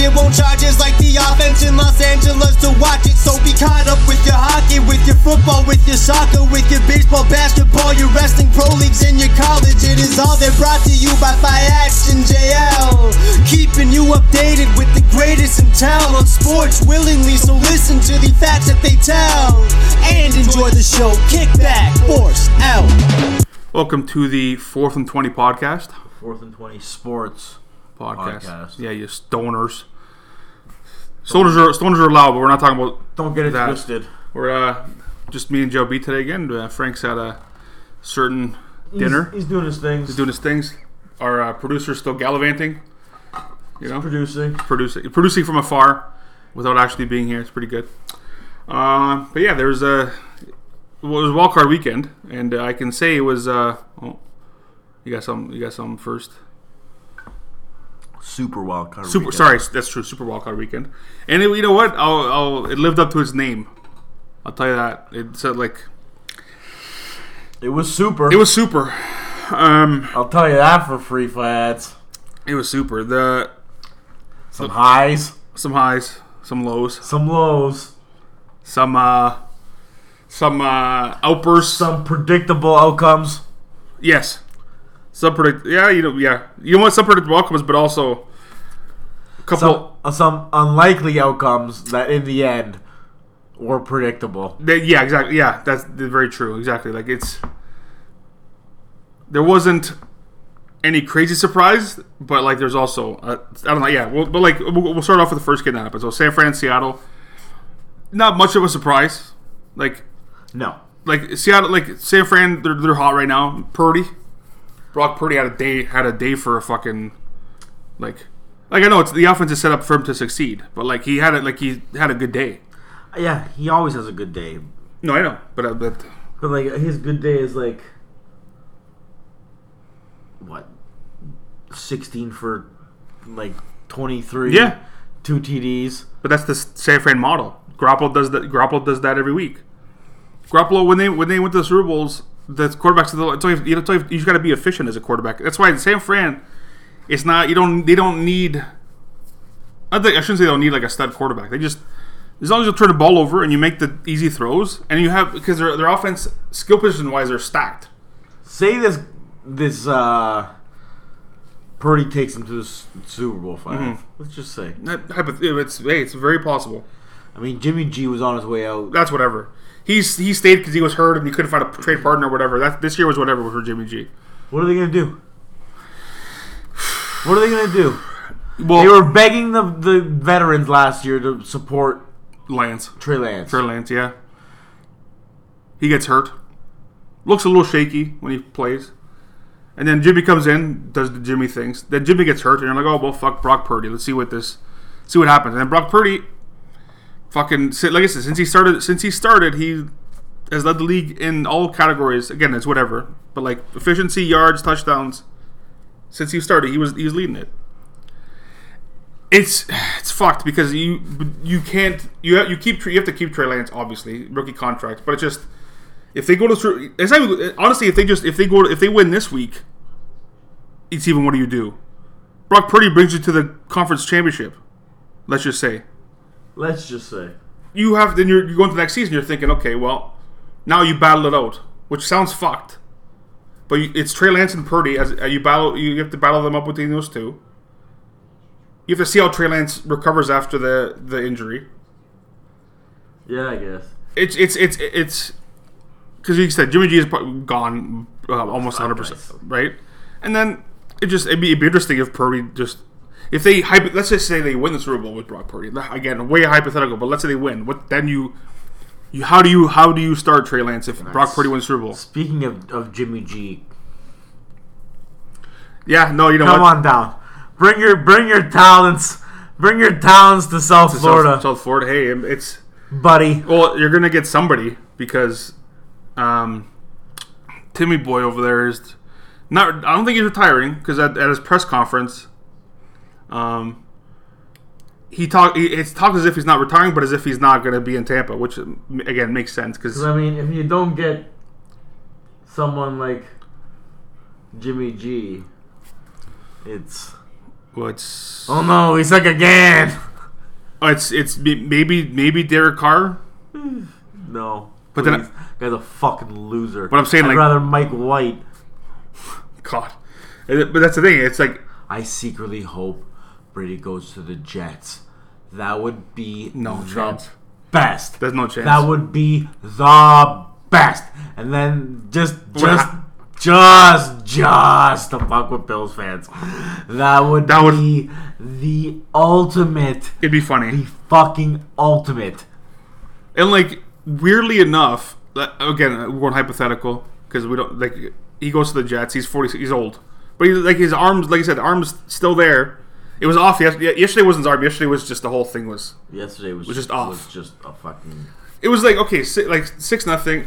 It won't charge us like the offense in Los Angeles to watch it. So be caught up with your hockey, with your football, with your soccer, with your baseball, basketball, your wrestling, pro leagues, and your college. It is all they're brought to you by Fiats and JL. Keeping you updated with the greatest in town on sports willingly. So listen to the facts that they tell and enjoy the show. Kick back, force out. Welcome to the Fourth and Twenty podcast. Fourth and twenty sports. Podcast. Podcast. Yeah, you stoners. Stoners are stoners are allowed, but we're not talking about. Don't get it That- twisted. We're uh, just me and Joe B today again. Uh, Frank's at a certain He's- dinner. He's, doing his things. He's doing his things. Our uh, producer's still gallivanting. You know, producing. producing producing from afar without actually being here. It's pretty good. Uh, but yeah, there's a well, it was wild card weekend, and uh, I can say it was. Uh, oh, you got some. You got some first. Super wild card. Super. weekend. Sorry, that's true. Super wild card weekend, and it, you know what? I'll, I'll. It lived up to its name. I'll tell you that. It said like It was super. it was super. Um, I'll tell you that for free flats. it was super. The Some highs, some highs, some lows, some lows, some uh, some uh, outbursts. some predictable outcomes. Yes. Some predict. Yeah, you know. Yeah, you know what? Some predictable outcomes, but also a couple. Some uh, some unlikely outcomes that in the end were predictable. They- yeah, exactly. Yeah, that's very true. Exactly. Like it's there wasn't any crazy surprise, but like there's also uh, I don't know. Yeah, well, but like we'll, we'll start off with the first game that happened. So San Fran, Seattle. Not much of a surprise. Like No. like Seattle, like San Fran, they're, they're hot right now. Purdy, Brock Purdy had a day had a day for a fucking like like I know it's the offense is set up for him to succeed, but like he had it like he had a good day. Yeah, he always has a good day, No, I know, but uh, but but like his good day is like what, sixteen for like twenty three. Yeah. two TDs. but that's the San Fran model. Garoppolo does that. Garoppolo does that every week. Garoppolo when they when they went to the Super Bowls, the quarterbacks. The, it's only, you it's only- you just got to be efficient as a quarterback. That's why San Fran, it's not you don't they don't need. I think I shouldn't say they don't need like a stud quarterback. They just as long as you turn the ball over and you make the easy throws and you have because their their offense skill position wise are stacked. Say this this uh Purdy takes him to the Super Bowl 5 Let's just say. That it's hey, it's very possible. I mean, Jimmy G was on his way out. That's whatever. He's he stayed because he was hurt and he couldn't find a trade partner or whatever. That this year was whatever for Jimmy G. What are they gonna do? What are they gonna do? Well, They were begging the the veterans last year to support Lance, Trey Lance. Trey Lance, yeah. He gets hurt. Looks a little shaky when he plays. And then Jimmy comes in, does the Jimmy things. Then Jimmy gets hurt, and you're like, oh well, fuck Brock Purdy. Let's see what this, see what happens. And then Brock Purdy, fucking like I said, since he started, since he started, he has led the league in all categories. Again, it's whatever, but like efficiency, yards, touchdowns. Since he started, he was he was leading it. It's it's fucked because you you can't you have, you keep you have to keep Trey Lance obviously rookie contract, but it's just if they go to it's not even, honestly if they just if they go if they win this week, it's even what do you do? Brock Purdy brings you to the conference championship. Let's just say Let's just say. you have then you're, going to the next season. You're thinking, okay, well, now you battle it out, which sounds fucked, but you, it's Trey Lance and Purdy as uh, you battle. You have to battle them up between those two. You have to see how Trey Lance recovers after the the injury. Yeah, I guess. It's it's it's it's because you said Jimmy G is gone uh, almost 100, percent right? And then it just it'd be, it'd be interesting if Purdy just if they let's just say they win the Super Bowl with Brock Purdy again way hypothetical, but let's say they win. What then you you how do you how do you start Trey Lance if Brock Purdy wins the Super Bowl? Speaking of, of Jimmy G, Yeah, no, you know come what? on down. Bring your bring your talents. Bring your talents to South South- Florida, South, Florida. Hey, it's buddy. well, you're gonna get somebody because um, Timmy Boy over there is Not, I don't think he's retiring because at, at his press conference, um, he talked. It's talked as if he's not retiring, but as if he's not going to be in Tampa, which again makes sense because 'Cause, I mean, if you don't get someone like Jimmy G, it's what's oh no, he's like again. oh, it's it's maybe maybe Derek Carr. No, But then- please. guy's a fucking loser. But I'm saying, I'd like- rather Mike White. God, but that's the thing. It's like I secretly hope Brady goes to the Jets. That would be No the chance. best. there's no chance. That would be the best. And then just just just just to fuck with Bills fans. That would That would- be the ultimate It'd be funny. the fucking ultimate. And like weirdly enough, uh, again, uh, we're hypothetical because we don't like. He goes to the Jets. He's forty. He's old, but he, like his arms, like I said, arms still there. It was off. Yes, yesterday wasn't arm. Yesterday was just the whole thing was. Yesterday was, Was just off. Was just a fucking It was like okay, si like six nothing.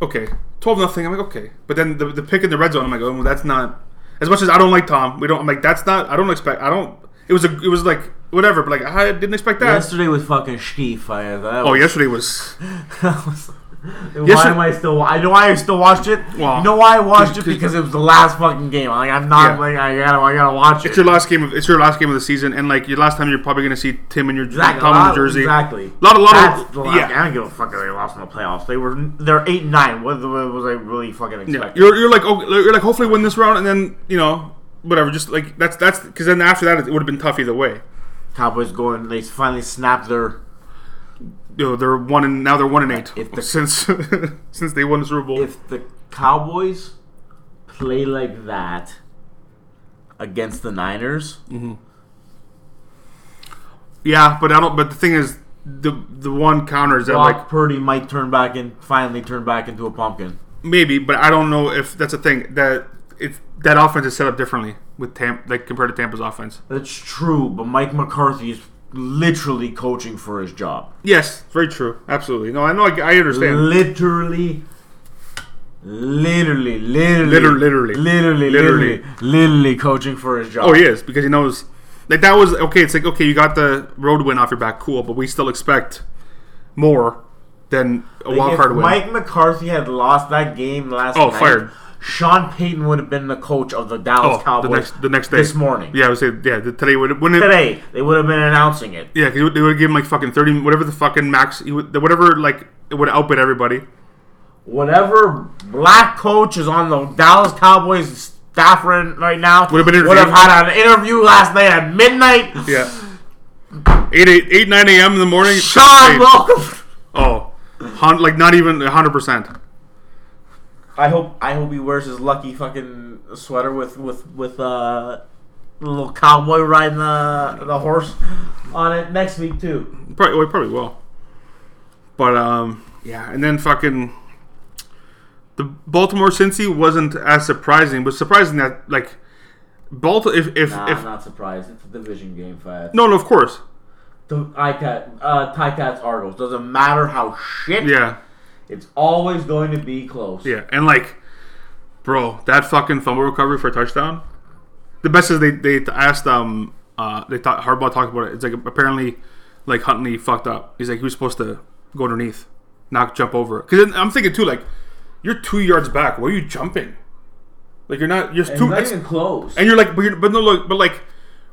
Okay, twelve nothing. I'm like okay, but then the, the pick in the red zone. I'm like, oh, well, that's not. As much as I don't like Tom, we don't. I'm like, that's not. I don't expect. I don't. It was a. It was like whatever, but like I didn't expect that. Yesterday was fucking Steve. I, that oh, was, yesterday was. that was- why Yesterday- am I still? I know why I still watched it. Well, you know why I watched it 'cause- because it was the last fucking game. Like I'm not Yeah. like I gotta I gotta watch it. It's your last game of it's your last game of the season, and like your last time you're probably gonna see Tim in your Exactly. Tom in the jersey. Exactly. Lot- a lot of- That's the last yeah. game. I don't give a fuck if they lost in the playoffs. They were they're eight and nine. What, what was I really fucking Yeah, you're, you're like oh, you're like hopefully win this round, and then you know whatever. Just like that's that's because then after that it would have been tough either way. Cowboys going. They finally snapped their. You know they're one and now they're one and eight If the- since since they won the Super Bowl. If the Cowboys play like that against the Niners, mm-hmm. yeah, but I don't. But the thing is, the the one counter is that Brock like Purdy might turn back and finally turn back into a pumpkin. maybe, but I don't know if that's a thing that it that offense is set up differently with Tampa like compared to Tampa's offense. That's true, but Mike McCarthy is literally coaching for his job. Yes, very true. Absolutely. No, I know. I, I understand. Literally, literally, literally, literally. literally, Literally. literally, literally coaching for his job. Oh, he is because he knows like that was okay. It's like okay, you got the road win off your back, cool, but we still expect more than a Like, wild if card win. Mike McCarthy had lost that game last Oh, night, fired. Sean Payton would have been the coach of the Dallas oh, the Cowboys next the next day, this morning. Yeah, I would say yeah. The, today would it, Today, they would have been announcing it. yeah, they would give him like fucking thirty, whatever the fucking max, would, whatever like it would outbid everybody. Whatever black coach is on the Dallas Cowboys staff right now Would have been would have had an interview last night at midnight. Yeah, eight eight eight nine a.m. in the morning. Sean, welcome. Oh, like not even hundred percent. I hope I hope he wears his lucky fucking sweater with with with uh the little cowboy riding the the horse on it next week too. Probably, well, probably will. But um, yeah, and then fucking the Baltimore Cincy wasn't as surprising, but surprising that like Baltimore if if, Nah, if I'm not surprised. It's a division game, Fat. no no of course The ICAT, uh, Ticats Argos. Doesn't matter how shit. yeah It's always going to be close. yeah and like bro that fucking fumble recovery for a touchdown. The best is they they asked um uh they thought Harbaugh talked about it. It's like apparently like Huntley fucked up. He's like he was supposed to go underneath, not jump over. Because I'm thinking too like you're two yards back. Why are you jumping? Like you're not. You're And too. not even close. And you're like, but, you're, but no, look, but like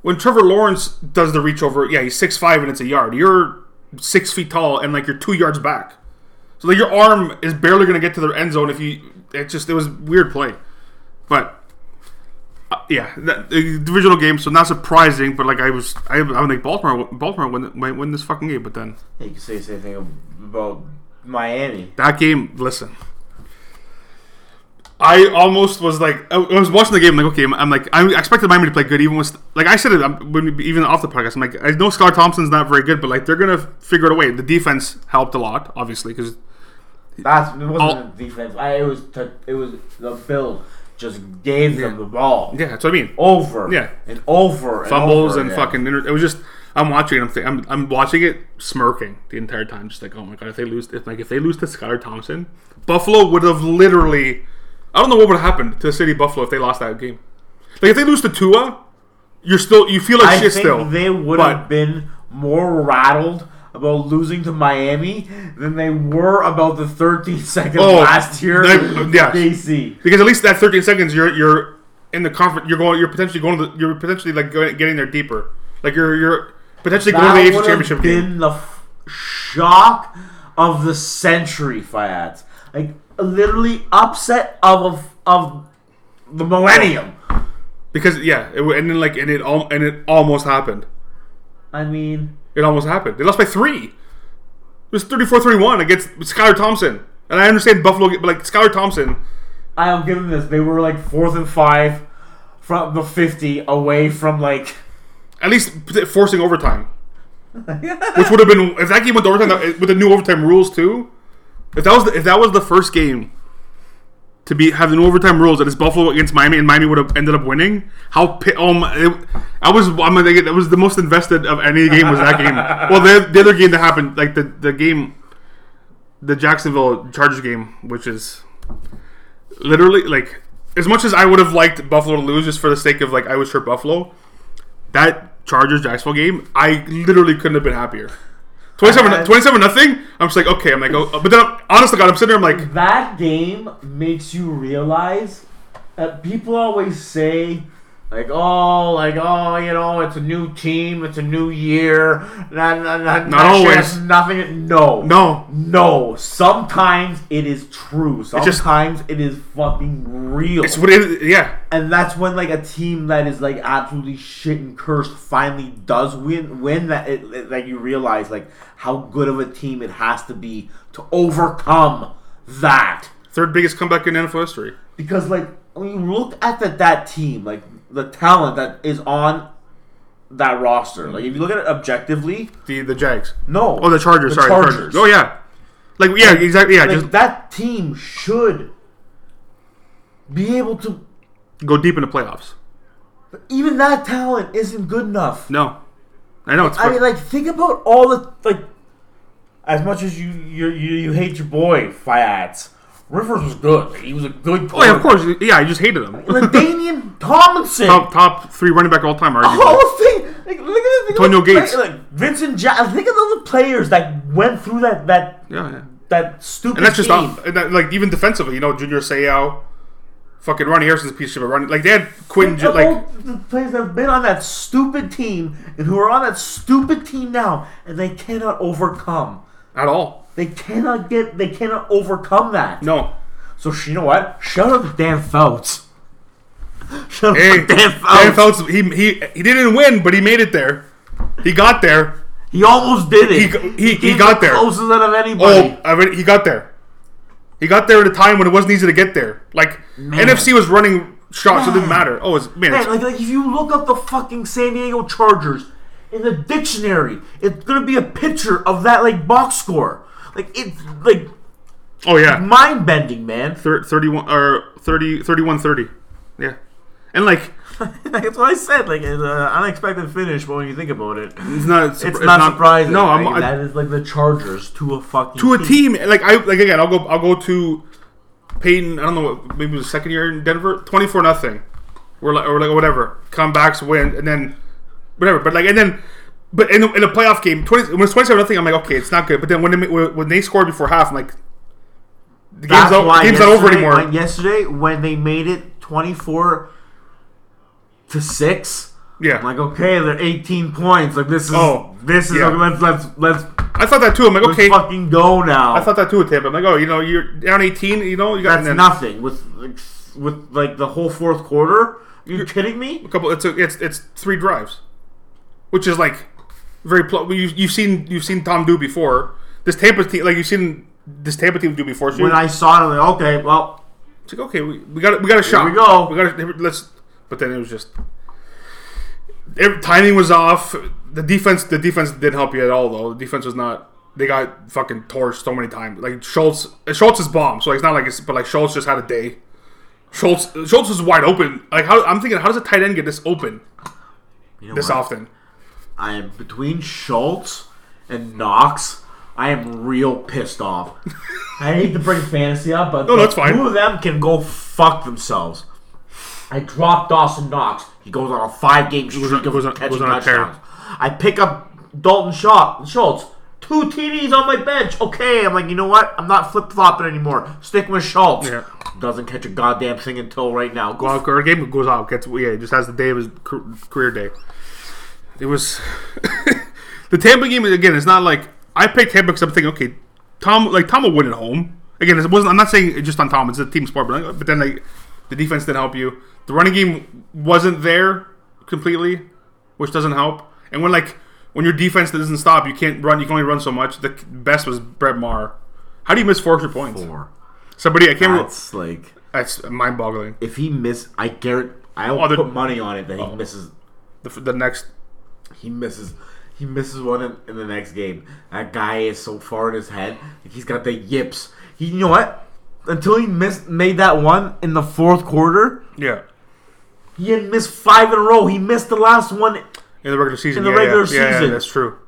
when Trevor Lawrence does the reach over, yeah, he's six five and it's a yard. You're six feet tall and like you're two yards back. So like your arm is barely gonna get to the end zone if you. It just it was weird play, but uh, yeah, that, the divisional game. So not surprising, but like I was, I, I would think Baltimore, Baltimore win, might win this fucking game. But then you can say the same thing about Miami. that game, listen. I almost was like, I was watching the game, like, okay, I'm, like, I expected Miami to play good, even with, like I said it, I'm, even off the podcast, I'm like, I know Skylar Thompson's not very good, but like, they're gonna figure it away. The defense helped a lot, obviously, because That's it oh. wasn't All- defense. I, it was to, it was the Bill just gave them the ball yeah, that's what I mean. over Yeah. and over and Fumbles over and fucking, inter- it was just, I'm watching it, I'm, th- I'm, I'm watching it smirking the entire time, just like, oh my god, if they lose, if like if they lose to Skylar Thompson, Buffalo would have literally I don't know what would have happened to the city of Buffalo if they lost that game. Like if they lose to Tua, you're still you feel like I shit think still. they would have been more rattled about losing to Miami than they were about the 13 seconds Oh, last year. they- with yes. KC. because at least that 13 seconds you're you're in the conference. You're going. You're potentially going to. The, you're potentially like going, getting there deeper. Like you're you're potentially going to the AFC Championship game. been the f- shock of the century, Fayad. Like literally upset of of the millennium. Because yeah, it, and then like and it all and it almost happened. I mean, It almost happened. They lost by three. It was 34-31 against Skylar Thompson. And I understand Buffalo, but like Skylar Thompson, I'll give them this. They were like fourth and five from the 50 away from like. at least forcing overtime, which would have been if that game went to overtime with the new overtime rules too. If that was the, if that was the first game to be have overtime rules that is Buffalo against Miami and Miami would have ended up winning, how oh my, it, I was I'm gonna it was the most invested of any game was that game. well, the, the other game that happened like the the game, the Jacksonville Chargers game, which is literally like as much as I would have liked Buffalo to lose just for the sake of like I was sure Buffalo that Chargers Jacksonville game, I literally couldn't have been happier. 27, Uh, 27 nothing. I'm just like, okay. I'm like, oh, but then, honestly, God, I'm sitting there. I'm like, That game makes you realize that people always say, like, oh, like, oh, you know, it's a new team, it's a new year. Not, not, not, Not always. Nothing. No. no, No. Sometimes it is true. just- Sometimes it is fucking real. it's what it is. Yeah, and that's when like a team that is like absolutely shit and cursed finally does win win that it, it- like you realize like how good of a team it has to be to overcome that third biggest comeback in NFL history. because like when you look at the, that team like the talent that is on that roster like if you look at it objectively The the Jags. no Oh, the Chargers. The sorry, the Chargers. Oh yeah, like yeah, exactly. Yeah, like just that team should be able to go deep in the playoffs. But even that talent isn't good enough No, I know it's. I mean, like, think about all the like. As much as you you you, you hate your boy Fiats, Rivers was good. He was a good. Player. Oh yeah, of course. Yeah, I just hated him. LaDainian Tomlinson, top top three running back all time. Arguably. whole thing. Like, look at of Antonio Gates. like Vincent. Ja- think of all the players that went through that that Yeah, yeah. that stupid. And that's just and that, like even defensively. You know, Junior Seau, fucking Ronnie Harrison's a piece of shit. But Ronnie, like they had Quinn, Think like all the players that have been on that stupid team and who are on that stupid team now, and they cannot overcome. at all. They cannot get. They cannot overcome that. No. So you know what? Shut up, Dan Phelps. Shut Hey, up, Dan Phelps. Dan Phelps, he, he he didn't win, but he made it there. He got there. He almost did it. He- he- he came got the there. Closest out of anybody. Oh, I mean, he got there. He got there at a time when it wasn't easy to get there. Like Man. NFC was running shots, so it didn't matter. Oh, it's man, Man, it's, like, like if you look up the fucking San Diego Chargers in the dictionary, it's gonna be a picture of that like box score. Like it's like oh yeah, mind bending, man. Thir- 31 or 30 31 30. Yeah. And like That's what I said. Like it's an unexpected finish, but when you think about it, it's not it's, it's, not, surprising. No, I'm Like, I- that is like the Chargers to a fucking to a team like I like again, I'll go I'll go to Peyton, I don't know maybe it was the second year in Denver, 24 nothing. We're like or like whatever. Comebacks win and then whatever. But like and then but in, in a playoff game, 20, when it's 27 nothing, I'm like, okay, it's not good. But then when they, when they scored before half, I'm like, the game's, not, game's not over anymore. yesterday, when they made it twenty-four to six, yeah, I'm like, okay, they're eighteen points. Like this is Oh, this is yeah. let's let's let's, I thought that too. I'm like, let's okay, fucking go now. I thought that too with Tampa. I'm like, oh, you know, you're down 18. You know, you got that's then nothing with like, with like the whole fourth quarter. you kidding me? a couple. It's a, it's it's three drives, which is like very. Pl- you, you've seen you've seen Tom do before. This Tampa team, like you've seen this Tampa team do before. So When I saw it, I'm like, okay, well, it's like okay, we, we got we got a shot. we go. We got to let's. But then it was just every, timing was off. The defense the defense didn't help you at all though. The defense was not. They got fucking torched so many times. Like Schultz, Schultz is bomb. So like, it's not like it's, but like Schultz just had a day. Schultz, Schultz was wide open. Like how I'm thinking, how does a tight end get this open you know this what? often? I am between Schultz and Knox. I am real pissed off. I hate to bring fantasy up, but No, that's fine. two of them can go fuck themselves. I dropped Dawson Knox. He goes on a five game streak of was on- catching on a tear. touchdowns. I pick up Dalton Shaw, Schultz. Two TDs on my bench. Okay, I'm like, you know what? I'm not flip flopping anymore. Stick with Schultz. Yeah. Doesn't catch a goddamn thing until right now. Go Wild card game goes out. Gets yeah, he just has the day of his career day. It was the Tampa game again. It's not like I picked Tampa because I'm thinking, okay, Tom like Tom will win at home. Again, it wasn't. I'm not saying it just on Tom. It's a team sport, but, but then like the defense didn't help you. The running game wasn't there completely, which doesn't help. And when like when your defense doesn't stop, you can't run. You can only run so much. The best was Brett Maher. How do you miss four extra points? four. Somebody I can't. remember. That's like That's mind-boggling. if he miss, I guarantee. I'll Oh, put money on it that he oh. misses. The, the next He misses. He misses one in, in the next game. That guy is so far in his head. Like he's got the yips. He, you know what? Until he missed, made that one in the fourth quarter, yeah. he had missed five in a row. He missed the last one. In the regular season. In the yeah, regular yeah, season. yeah, that's true.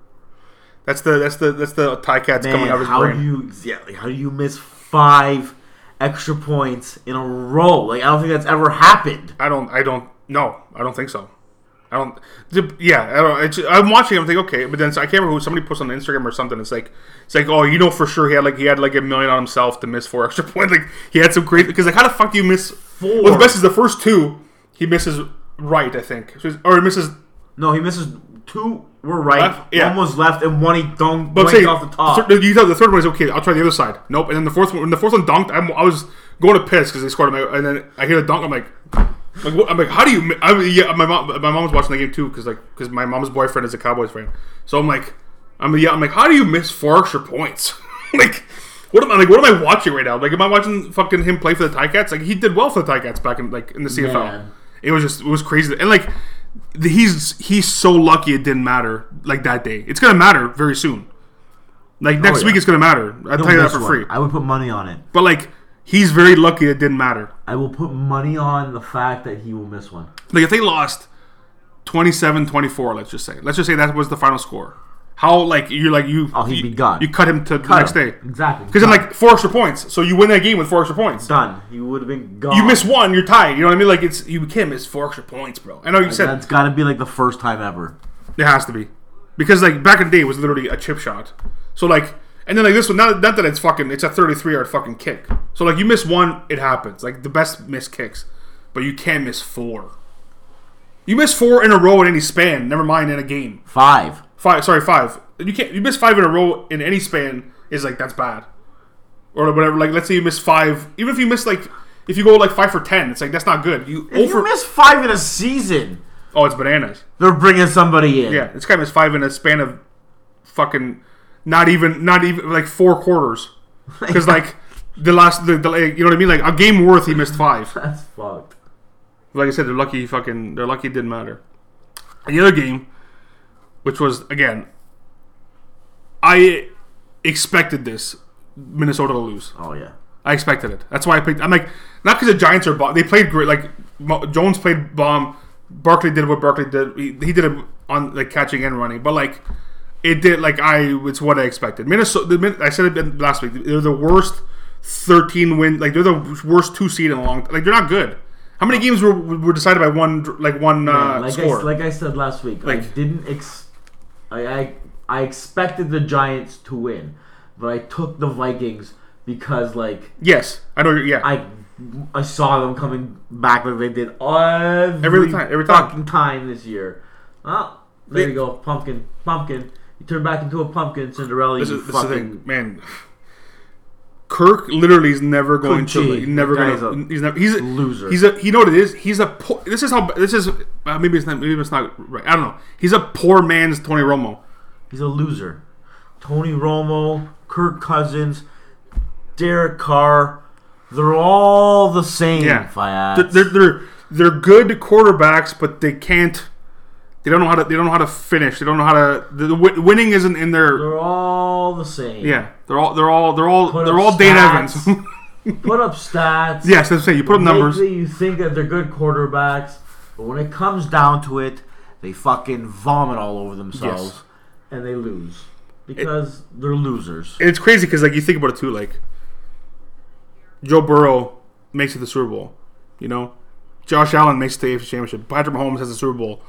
That's the that's the that's the Ticats coming Man, out of his how brain. do you yeah, like, how do you miss five extra points in a row? Like I don't think that's ever happened. I don't I don't no I don't think so. I don't. the- Yeah, I don't. It's, I'm watching. I'm thinking, okay, but then so I can't remember who somebody posts on Instagram or something. It's like, it's like, oh, you know for sure he had like he had like a million on himself to miss four extra points. Like he had some great because like how the fuck do you miss Four. Well, the best is the first two he misses right, I think, or he misses. No, he misses two. Were right. Left? Yeah. One was left, and one he dunked But saying, off the top. thir- you tell the third one is okay. I'll try the other side. Nope. And then the fourth one, when the fourth one dunked, I'm, I was going to piss because they scored. My, and then I hear the dunk. I'm like, like what, I'm like, how do you? I mean, yeah, my mom, my mom was watching the game too because like because my mom's boyfriend is a Cowboys fan. So I'm like, I'm yeah, I'm like, how do you miss four extra points? like, what am I like? What am I watching right now? Like, am I watching fucking him play for the Ticats? Like, he did well for the Ticats back in like in the CFL. It was just it was crazy and like the, he's he's so lucky it didn't matter like that day. It's gonna matter very soon. Like oh, next Oh, yeah. week, it's gonna matter. I'll He'll tell you that for one. free. I would put money on it. But like he's very lucky it didn't matter. I will put money on the fact that he will miss one. Like if they lost 27-24, let's just say. Let's just say that was the final score. How like you're like you Oh, he'd you, be gone. You cut him to the next him. day. Exactly. Because then like four extra points. So you win that game with four extra points. done. You would have been gone. You miss one, you're tied. You know what I mean? Like it's you can't miss four extra points, bro. I know you said That's got to be like the first time ever. It has to be. Because like back in the day it was literally a chip shot. So like and then like this one not, not that it's fucking it's a 33 yard fucking kick. So like you miss one, it happens. Like the best miss kicks. But you can't miss four. You miss four in a row in any span, never mind in a game. Five. Five sorry, five. You can't you miss five in a row in any span is like that's bad. Or whatever. Like let's say you miss five even if you miss like if you go like five for ten, it's like that's not good. You If over you miss five in a season, Oh, it's bananas. they're bringing somebody in. Yeah, this guy missed five in a span of fucking not even not even like four quarters. Because like the last the, the like, you know what I mean like a game worth he missed five. That's fucked. Like I said, they're lucky. Fucking they're lucky it didn't matter. And the other game, which was again, I expected this Minnesota to lose. Oh yeah. I expected it. That's why I picked. I'm like, not because the Giants are bomb. They played great. Like Jones played bomb. Barkley did what Barkley did. He, he did it on like catching and running, but like it did. Like I, it's what I expected. Minnesota. The, I said it last week. They're the worst 13 win. Like they're the worst two seed in a long. Like they're not good. How many games were, were decided by one like one uh, like score? I, like I said last week, I Like- didn't ex- I, I I expected the Giants to win, but I took the Vikings because like yes, I know. you're- Yeah, I I saw them coming back like they did every, Every time- every time. fucking time this year. Oh, there They- you go, pumpkin, pumpkin. You turn back into a pumpkin, Cinderella. this you is, this is the fucking thing, man. Kirk literally is never going Could to. never going to. He's never. He's a loser. He's a. You know what it is? He's a. Poor, this is how. This is. Uh, maybe it's not. Maybe it's not right. I don't know. He's a poor man's Tony Romo. He's a loser. Tony Romo, Kirk Cousins, Derek Carr, they're all the same. Yeah. They're they're they're good quarterbacks, but they can't. They don't know how to. They don't know how to finish. They don't know how to. The, the wi- winning isn't in their. They're all the same. Yeah, they're all. They're all. They're all. Put they're all Dane stats. Evans. Put up stats. yes, that's saying you put up numbers. You think that they're good quarterbacks, but when it comes down to it, they fucking vomit all over themselves Yes. and they lose. because they're losers. And it's crazy because like you think about it too, like Joe Burrow makes it to the Super Bowl, you know, Josh Allen makes it to the AFC Championship, Patrick Mahomes has a Super Bowl,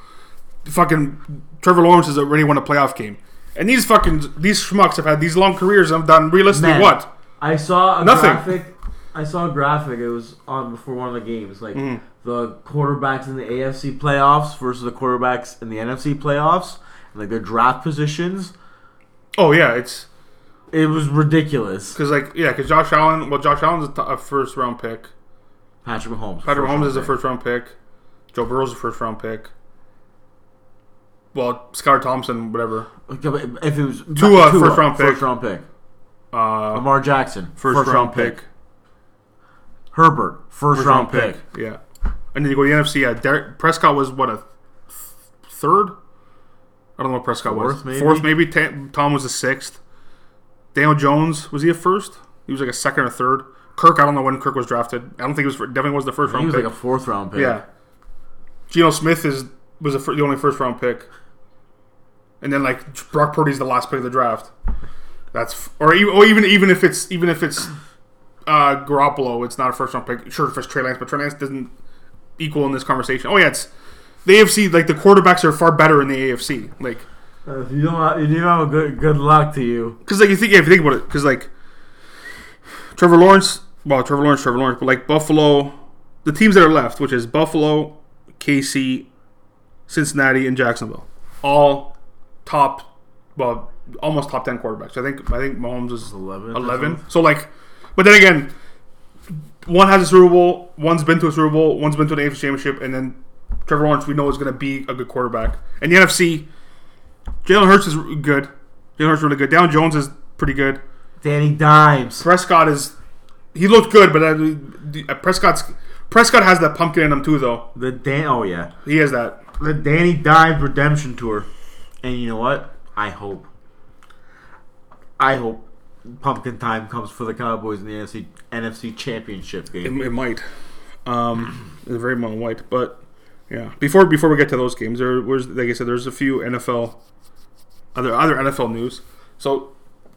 fucking Trevor Lawrence has already won a playoff game, and these fucking these schmucks have had these long careers and have done realistically Man, what? I saw a Nothing. graphic. I saw a graphic. It was on before one of the games, like Mm-hmm. the quarterbacks in the AFC playoffs versus the quarterbacks in the NFC playoffs, and like their draft positions. Oh yeah, it's It was ridiculous. because like yeah, because Josh Allen, well Josh Allen's a, t- a first round pick, Patrick Mahomes. Patrick Mahomes is a first round pick, Joe Burrow's a first round pick. Well, Skylar Thompson, whatever. If it was Tua, first round pick. first round pick. Uh, Lamar Jackson, first, round, pick. Herbert, first, First round, pick. Yeah. And then you go to the NFC. Yeah, Dak Prescott was what a th- third. I don't know what Prescott was. Fourth, maybe? Fourth, maybe. Ta- Tom was a sixth. Daniel Jones was he a first? He was like a second or third. Kirk, I don't know when Kirk was drafted. I don't think he was. Definitely was the first round. He round was pick. like a fourth round pick. yeah. Geno Smith is was the, the only first round pick. And then like Brock Purdy's the last pick of the draft. That's f- or even or even even if it's even if it's uh, Garoppolo, it's not a first round pick. Sure, if it's Trey Lance, but Trey Lance doesn't equal in this conversation. Oh yeah, it's the AFC. Like the quarterbacks are far better in the AFC. Like Uh, if you don't, have, you don't have a good good luck to you. because like you think yeah, if you think about it, because like Trevor Lawrence, well Trevor Lawrence, Trevor Lawrence, but like Buffalo, the teams that are left, which is Buffalo, KC, Cincinnati, and Jacksonville, all top, well almost top ten quarterbacks. I think I think Mahomes is 11. 11. So like, but then again, one has a Super Bowl, one's been to a Super Bowl, one's been to an AFC Championship, and then Trevor Lawrence we know is going to be a good quarterback. And the NFC, Jalen Hurts is good. Jalen Hurts is really good. Down Jones is pretty good. Danny Dimes. Prescott is he looked good, but uh, Prescott's Prescott has that pumpkin in him too, though. The Dan. Oh yeah. He has that. The Danny Dimes redemption tour. And you know what? I hope. I hope pumpkin time comes for the Cowboys in the NFC NFC Championship game. it might. Um, it's very mono white, but yeah. Before before we get to those games, there was like I said, there's a few NFL other other NFL news. So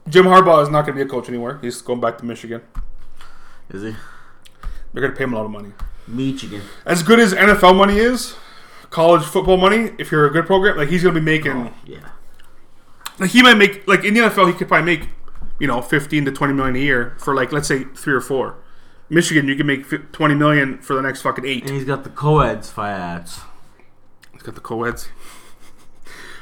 Jim Harbaugh is not going to be a coach anywhere. He's going back to Michigan. Is he? They're going to pay him a lot of money. Michigan. As good as NFL money is, college football money, if you're a good program, like he's going to be making Oh, yeah. like he might make like in the NFL he could probably make you know 15 to 20 million a year for like let's say 3 or 4. Michigan you can make 20 million for the next fucking 8. And he's got the co-eds fiats. He's got the co-eds.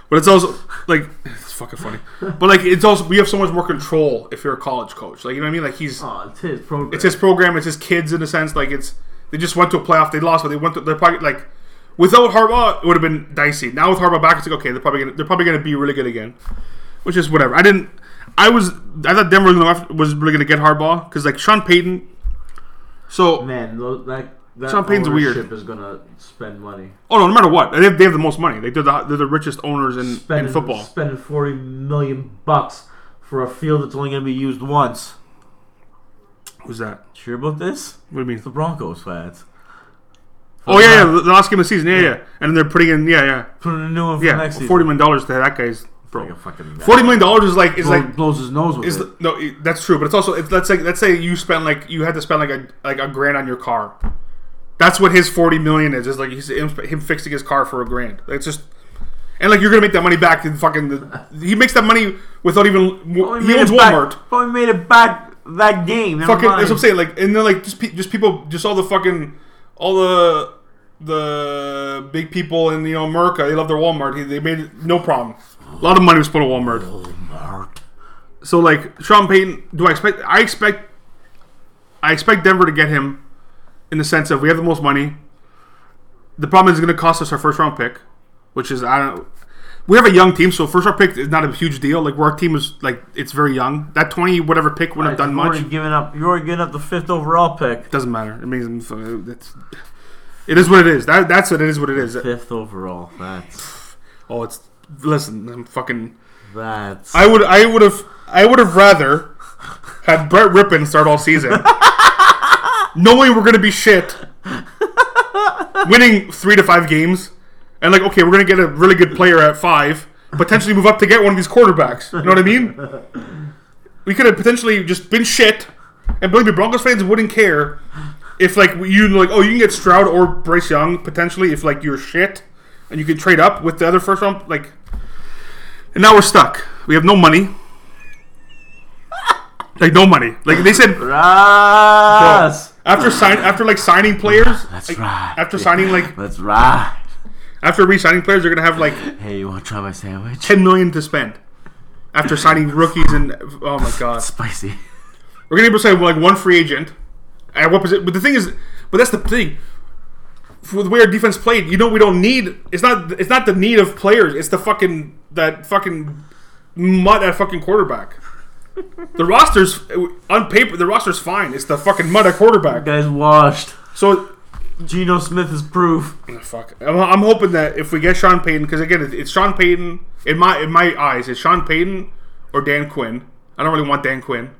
But it's also like it's fucking funny. But like it's also we have so much more control if you're a college coach. Like you know what I mean? Like he's Oh, it's his program. it's his program, it's his kids in a sense. Like it's they just went to a playoff, they lost, but they went to they're probably like without Harbaugh it would have been dicey. Now with Harbaugh back, it's like okay, they're probably gonna they're probably gonna be really good again, which is whatever. I didn't. I was I thought Denver was was really gonna get Harbaugh because like Sean Payton. So Man, tho- that Sean Payton's weird. is gonna spend money. oh no, no matter what, they have, they have the most money. Like they're the they're the richest owners in, Spending, in football. spending forty million bucks for a field that's only gonna be used once. Who's that? Sure about this? What do you mean? The Broncos fans. Oh yeah, yeah, the the last game of the season, yeah, yeah, and then they're putting in, yeah, yeah, Putting a new one for yeah, next season. forty million dollars to that guy's bro. Like a fucking Forty million dollars is like is blow, like blows his nose with is it. no, it- that's true, but it's also it's, let's say let's say you spend like you had to spend like a like a grand on your car. That's what his forty million is. Is like he's him, him fixing his car for a grand. It's just. And like you're gonna make that money back in fucking the, he makes that money without even Only he made owns it back- Walmart. Only made it back that game. Never fucking mind. that's what I'm saying. Like and then like just pe- just people just all the fucking all the the big people in you know America they love their Walmart. They made it no problem. A lot of money was put on Walmart. Walmart. So like Sean Payton, do I expect? I expect. I expect Denver to get him, in the sense of we have the most money. The problem is going to cost us our first round pick, which is I don't. We have a young team, so first round pick is not a huge deal. Like where our team is like it's very young. That twenty whatever pick wouldn't have done You've much. Already given up. You already giving up the fifth overall pick. Doesn't matter. It means uh, it's. It is what it is. That that's what it is. What it is. Fifth overall. That's Oh, it's listen. I'm fucking. that's. I would. I would have. I would have rather had Brett Rypien start all season, knowing we're gonna be shit, winning three to five games, and like okay, we're gonna get a really good player at five, potentially move up to get one of these quarterbacks. You know what I mean? We could have potentially just been shit, and believe me, Broncos fans wouldn't care if like you like oh you can get Stroud or Bryce Young potentially if like you're shit and you can trade up with the other first round like. And now we're stuck. We have no money. Like no money. Like they said after sign after like signing players. That's like, right. After signing like That's right. After re-signing players, they're gonna have like Hey, you want to try my sandwich? ten million to spend. After signing rookies and oh my god, Spicy. we're gonna be able to sign like one free agent. At what position? But the thing is, but that's the thing. For the way our defense played, you know, we don't need. It's not. It's not the need of players. It's the fucking that fucking mud at fucking quarterback. The roster's on paper. The roster's fine. It's the fucking mud at quarterback. Guys washed. So Geno Smith is proof. Oh, fuck. I'm, I'm hoping that if we get Sean Payton, because again, it's Sean Payton in my in my eyes. It's Sean Payton or Dan Quinn. I don't really want Dan Quinn.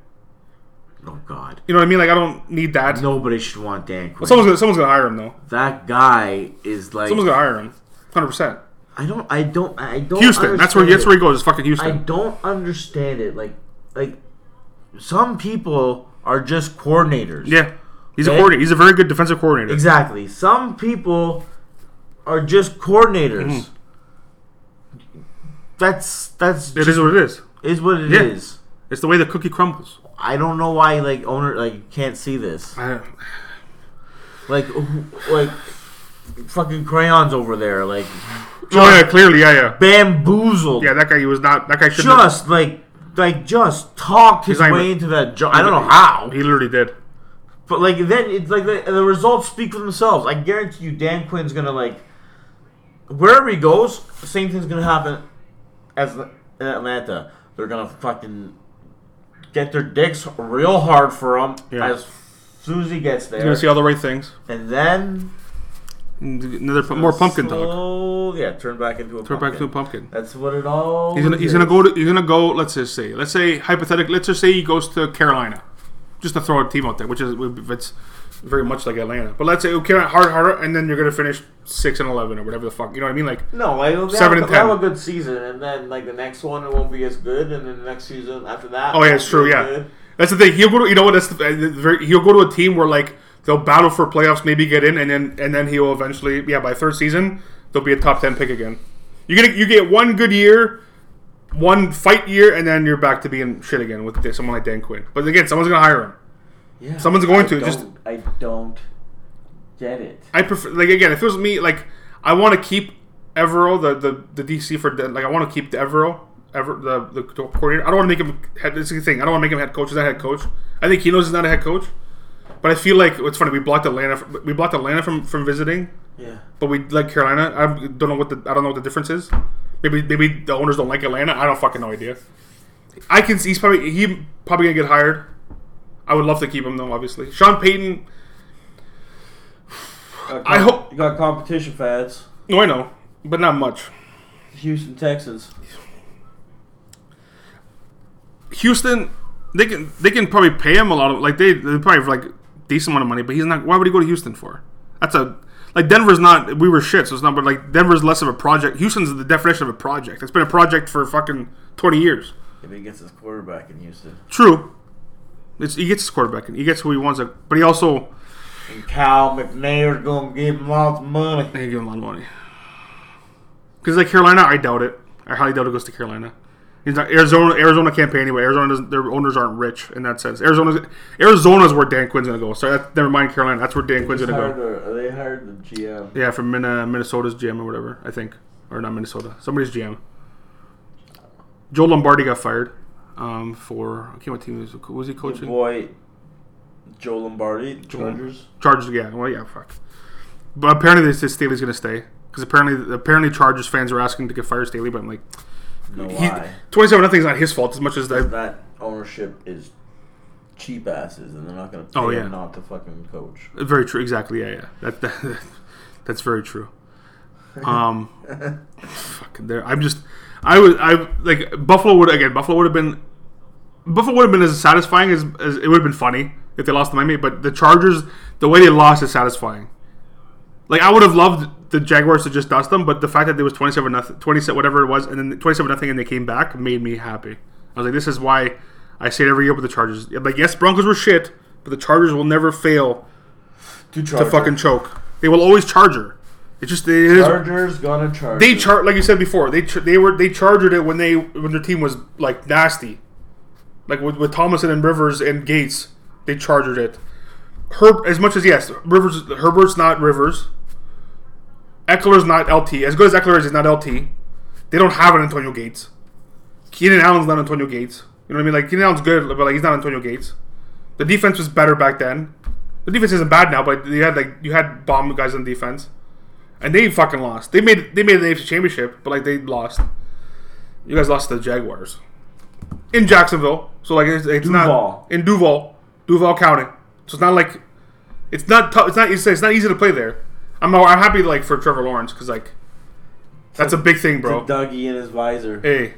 Oh God. You know what I mean? Like I don't need that. Nobody should want Dan Quinn. Someone's gonna, someone's gonna hire him though. that guy is like. Someone's gonna hire him. Hundred percent. I don't. I don't. I don't. Houston. That's where understand that's where he goes. It's fucking Houston. I don't understand it. Like, like some people are just coordinators. yeah, he's a coordinator. He's a very good defensive coordinator. Exactly. Some people are just coordinators. That's that's Mm-hmm. It is what it is. is what it is. Yeah. It's the way the cookie crumbles. I don't know why like owner like can't see this. I, Like like fucking crayons over there like oh yeah, clearly, yeah, yeah, bamboozled. yeah. That guy, he was not. That guy should. just like like just talked his way into that job. I don't know how, He literally did. But like then it's like the, the results speak for themselves. I guarantee you, Dan Quinn's gonna like wherever he goes, same thing's gonna happen as in Atlanta. They're gonna fucking get their dicks real hard for him Yeah. as soon as he gets You're gonna see all the right things. and then Another pu- more pumpkin talk. slow, Yeah, turn back into a Turn pumpkin. back to a pumpkin. That's what it all. He's gonna he's gonna go to he's gonna go. Let's just say let's say hypothetically let's just say he goes to Carolina, just to throw a team out there, which is if it's very much like Atlanta. But let's say okay, hard harder, and then you're gonna finish six and eleven or whatever the fuck. You know what I mean? Like No, like they'll Seven have, and 10. have a good season, and then like the next one it won't be as good, and then the next season after that. oh yeah, it's true. Yeah, good. that's the thing. He'll go to you know what? That's the, uh, he'll go to a team where like they'll battle for playoffs, maybe get in, and then and then he'll eventually yeah by third season they'll be a top ten pick again. You get you get one good year. One fight year, and then you're back to being shit again with someone like Dan Quinn. But again, someone's gonna hire him. Yeah, Someone's going I to, just- I don't get it. I prefer like again if it was me like I want to keep Evero the, the the DC for like I want to keep the Evero ever the the coordinator. I don't want to make him head. This is the thing. I don't want to make him head coach. He's not head coach. I think he knows he's not a head coach. But I feel like it's funny. We blocked Atlanta. From, we blocked Atlanta from, from visiting, Yeah, but we like Carolina. I don't know what the I don't know what the difference is. Maybe maybe the owners don't like Atlanta. I don't fucking no idea. I can see he's probably he probably gonna get hired. I would love to keep him though. Obviously, Sean Payton. I hope- you got competition fads. No, I know, but not much. Houston Texans. Houston, they can they can probably pay him a lot of like they they probably have like decent amount of money, but he's not. Why would he go to Houston for? That's a like Denver's not. We were shit, so it's not. But like Denver's less of a project. Houston's the definition of a project. It's been a project for fucking twenty years. If he gets his quarterback in Houston, True. It's, he gets his quarterback, and he gets who he wants. But he also and Cal McNair's gonna give him lots of money. they give him a lot of money. Because like Carolina, I doubt it. I highly doubt it goes to Carolina. He's not, Arizona. Arizona can't pay anyway. Arizona doesn't. Their owners aren't rich in that sense. Arizona's Arizona's where Dan Quinn's gonna go. So that, never mind Carolina. That's where Dan Quinn's gonna Hired go. a- they hired the GM. Yeah, from Min- Minnesota's GM or whatever. I think, or not Minnesota. Somebody's GM. Joe Lombardi got fired um, for. I can't what team was, was he coaching? Boy, Joe Lombardi, Chargers. Chargers, yeah. Well, yeah, fuck. But apparently, they said Staley's going to stay because apparently, apparently Chargers fans are asking to get fired Staley. But I'm like, No he, lie. twenty-seven nothing is not his fault as much as that. That ownership is cheap asses, and they're not gonna pay Oh, yeah. him not to fucking coach. Very true. Exactly. Yeah, yeah. That, that that's very true. Um, fuck. There. I'm just. I was. I like Buffalo would again. Buffalo would have been. Buffalo would have been as satisfying as, as it would have been funny if they lost to Miami. But the Chargers, the way they lost is satisfying. Like I would have loved the Jaguars to just dust them, but the fact that there was 27 nothing, 27 whatever it was, and then 27 nothing, and they came back made me happy. I was like, this is why I say it every year with the Chargers. Like, yes, Broncos were shit, but the Chargers will never fail To to fucking choke. They will always charger. It's just it is. Chargers gonna charge. They char like you said before. They ch- they were they charged it when they when their team was like nasty, like with, with Tomlinson and Rivers and Gates. They charged it. Herb as much as yes, Rivers Herbert's not Rivers. Ekeler's not LT. As good as Ekeler is, he's not LT. They don't have an Antonio Gates. Keenan Allen's not Antonio Gates. You know what I mean? Like Keenan Allen's good, but like he's not Antonio Gates. The defense was better back then. The defense isn't bad now, but you had like you had bomb guys on defense, and they fucking lost. They made they made the AFC Championship, but like they lost. You guys lost to the Jaguars in Jacksonville, so like it's, it's Duval. not in Duval, Duval County. So it's not like it's not tough. It's not it's not easy to play there. I'm I'm happy like for Trevor Lawrence because like that's a big thing, bro. Dougie and his visor. Hey,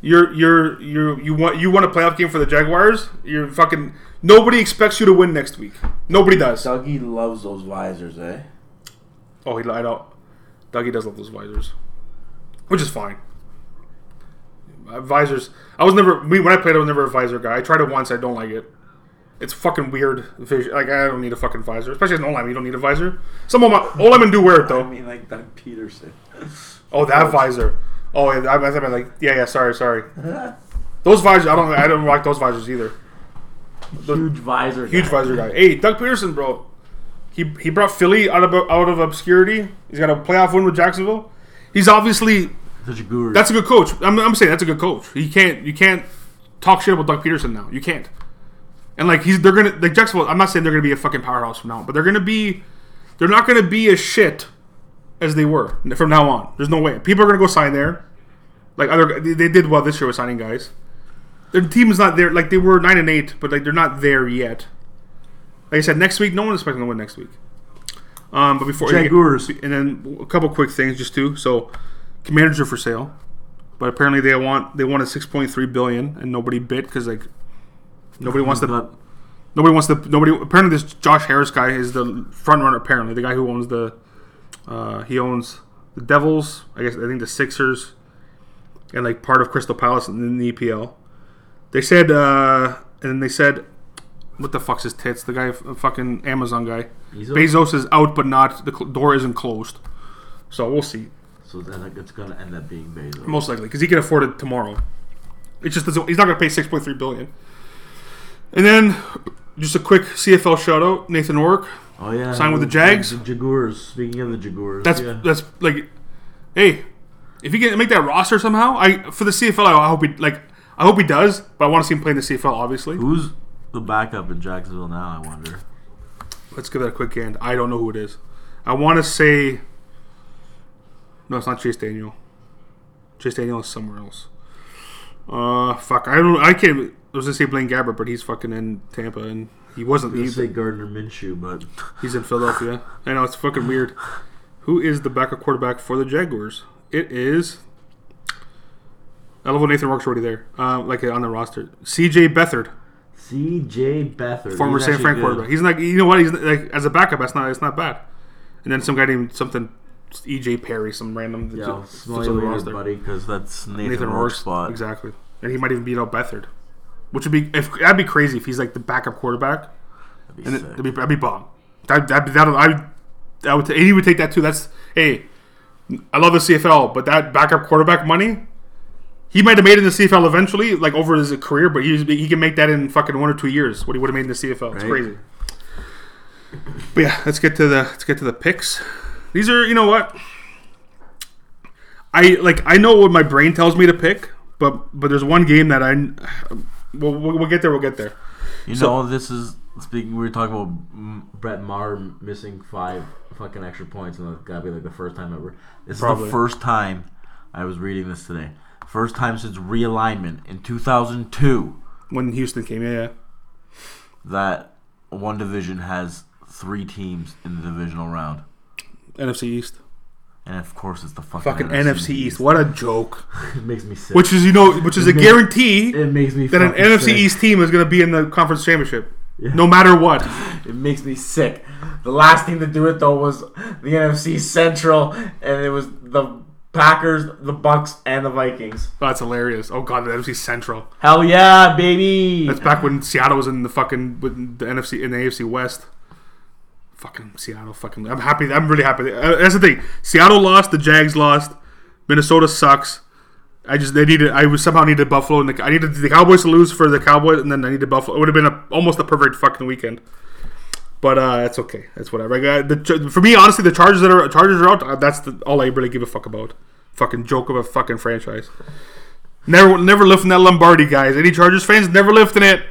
you're you're you you want you want a playoff game for the Jaguars? You're fucking nobody expects you to win next week. Nobody does. Dougie loves those visors, eh? Oh, he I don't. Dougie does love those visors, which is fine. Uh, visors. I was never me when I played. I was never a visor guy. I tried it once. I don't like it. It's fucking weird. vision- Like I don't need a fucking visor, especially as an O-lineman. You don't need a visor. Some of my O-linemen do wear it though. I mean, like Doug Pederson. Oh, that visor. Oh, yeah, I, I thought like yeah, yeah. Sorry, sorry. Those visors. I don't. I don't like those visors either. Huge visor. Huge guy. visor guy. Hey, Doug Pederson, bro. He he brought Philly out of out of obscurity. He's got a playoff win with Jacksonville. He's obviously The that's a good coach. I'm, I'm saying that's a good coach. You can't you can't talk shit about Doug Pederson now. You can't. And like he's they're gonna like Jacksonville. I'm not saying they're gonna be a fucking powerhouse from now, on, but they're gonna be. They're not gonna be as shit as they were from now on. There's no way. People are gonna go sign there. Like other, they did well this year with signing guys. Their team is not there. Like they were nine and eight, but like they're not there yet. Like I said, next week, no one is expecting to win next week. Um, but before Jaguars. and then a couple quick things just too. So, commanders are for sale, but apparently they want they want a six point three billion, and nobody bid because like nobody wants to. Nobody wants to. Nobody. Apparently, this Josh Harris guy is the front runner. Apparently, the guy who owns the. Uh, he owns the Devils. I guess I think the Sixers, and like part of Crystal Palace in the EPL. They said, uh, and then they said, what the fuck's his tits? The guy, fucking Amazon guy. Bezos? Bezos is out, but not the cl- door isn't closed. So we'll see. so then it's gonna end up being Bezos. Most likely, because he can afford it tomorrow. It just doesn't. He's not going to pay six point three billion. And then, just a quick CFL shout out: Nathan Rourke. Oh yeah. Signed with the Jags? The Jaguars. Speaking of the Jaguars. That's yeah. that's like, hey, if he can make that roster somehow, I for the CFL, I hope he like. I hope he does, but I want to see him play in the CFL. Obviously, Who's the backup in Jacksonville now? I wonder. let's give that a quick hand. I don't know who it is. I want to say, no, it's not Chase Daniel. Chase Daniel is somewhere else. Uh, fuck, I don't. I can't. I was gonna say Blaine Gabbert, but he's fucking in Tampa, and he wasn't. He's, say Gardner Minshew, but he's in Philadelphia. I know it's fucking weird. Who is the backup quarterback for the Jaguars? It is. I love when Nathan Rourke's already there, uh, like on the roster. C.J. Beathard, C.J. Beathard, former San Fran quarterback. He's like, you know what? He's like as a backup, that's not, it's not bad. And then some guy named something, E.J. Perry, some random. Yeah, that's- smell that's you on the roster. buddy, because that's Nathan, Nathan Rourke's spot. exactly, and he might even beat out Beathard, which would be if that'd be crazy if he's like the backup quarterback. That'd be And It, that'd be that'd be bomb. That that that I I would and he would take that too. That's hey, I love the CFL, but that backup quarterback money, he might have made it in the CFL eventually, like over his career. But he he can make that in fucking one or two years. What he would have made in the CFL. It's crazy. But yeah, let's get to the let's get to the picks. These are you know what. I like I know what my brain tells me to pick, but but there's one game that I we'll, we'll, we'll get there. We'll get there. You So- know, this is speaking. We were talking about Brett Maher missing five fucking extra points, and that's gotta be like the first time ever. This is the first time I was reading this today. First time since realignment in 2002 When Houston came, yeah, yeah. that one division has three teams in the divisional round, NFC East. and of course it's the fucking, Fucking NFC East. What a joke. it makes me sick. Which is, you know, which is a It makes- guarantee it makes me that an NFC sick. East team is going to be in the conference championship, Yeah. no matter what. It makes me sick. The last team to do it though was the NFC Central, and it was the Packers, the Bucs, and the Vikings. Oh, that's hilarious. Oh god, the NFC Central. Hell yeah, baby! That's back when Seattle was in the fucking with the NFC in the AFC West. Fucking Seattle, fucking. I'm happy. I'm really happy. Uh, That's the thing. Seattle lost. The Jags lost. Minnesota sucks. I just they needed. I was somehow needed Buffalo and the, I needed the Cowboys to lose for the Cowboys, and then I needed Buffalo. It would have been a, almost a perfect fucking weekend. But uh, that's okay. That's whatever. I got, the, for me, honestly, the Chargers that are Chargers are out. uh, That's the, all I really give a fuck about. Fucking joke of a fucking franchise. Never, never lifting that Lombardi, guys. Any Chargers fans, never lifting it.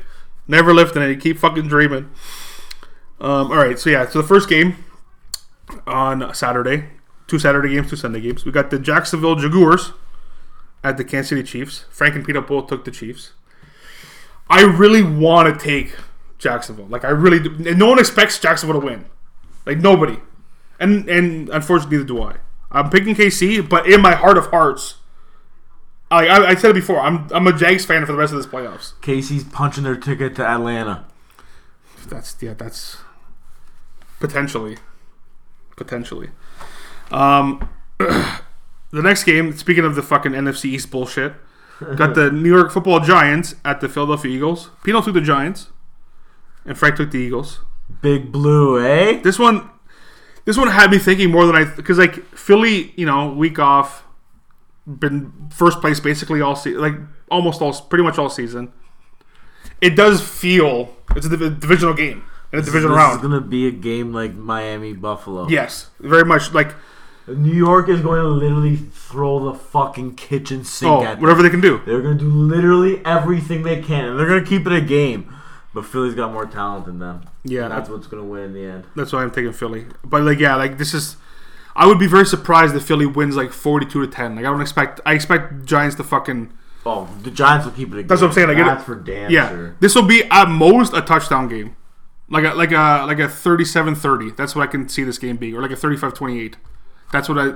Never lifting it. You keep fucking dreaming. Um, all right, so yeah, so the first game on Saturday, two Saturday games, two Sunday games. We got the Jacksonville Jaguars at the Kansas City Chiefs. Frank and Peter both took the Chiefs. I really want to take Jacksonville. Like I really, do. no one expects Jacksonville to win. Like nobody, and and unfortunately, neither do I. I'm picking KC, but in my heart of hearts, I, I, I said it before. I'm I'm a Jags fan for the rest of this playoffs. KC's punching their ticket to Atlanta. That's yeah, that's potentially, potentially. Um, the next game. Speaking of the fucking NFC East bullshit, got the New York Football Giants at the Philadelphia Eagles. Pino took the Giants, and Frank took the Eagles. Big Blue, eh? This one, this one had me thinking more than I because like Philly, you know, week off, been first place basically all season, like almost all, pretty much all season. It does feel it's a div- divisional game in a division this round. is gonna be a game like Miami Buffalo. Yes, very much like New York is going to literally throw the fucking kitchen sink oh, at them. whatever they can do. They're gonna do literally everything they can, and they're gonna keep it a game. But Philly's got more talent than them. Yeah, And that's what's gonna win in the end. That's why I'm taking Philly. But like, yeah, like this is. I would be very surprised if Philly wins like 42 to 10. Like I don't expect. I expect Giants to fucking. Oh, the Giants will keep it. That's what I'm saying, like, it- that's for damn Yeah, sure. this will be at most a touchdown game, like a like a like a 37-30. That's what I can see this game being, or like a 35-28. That's what I.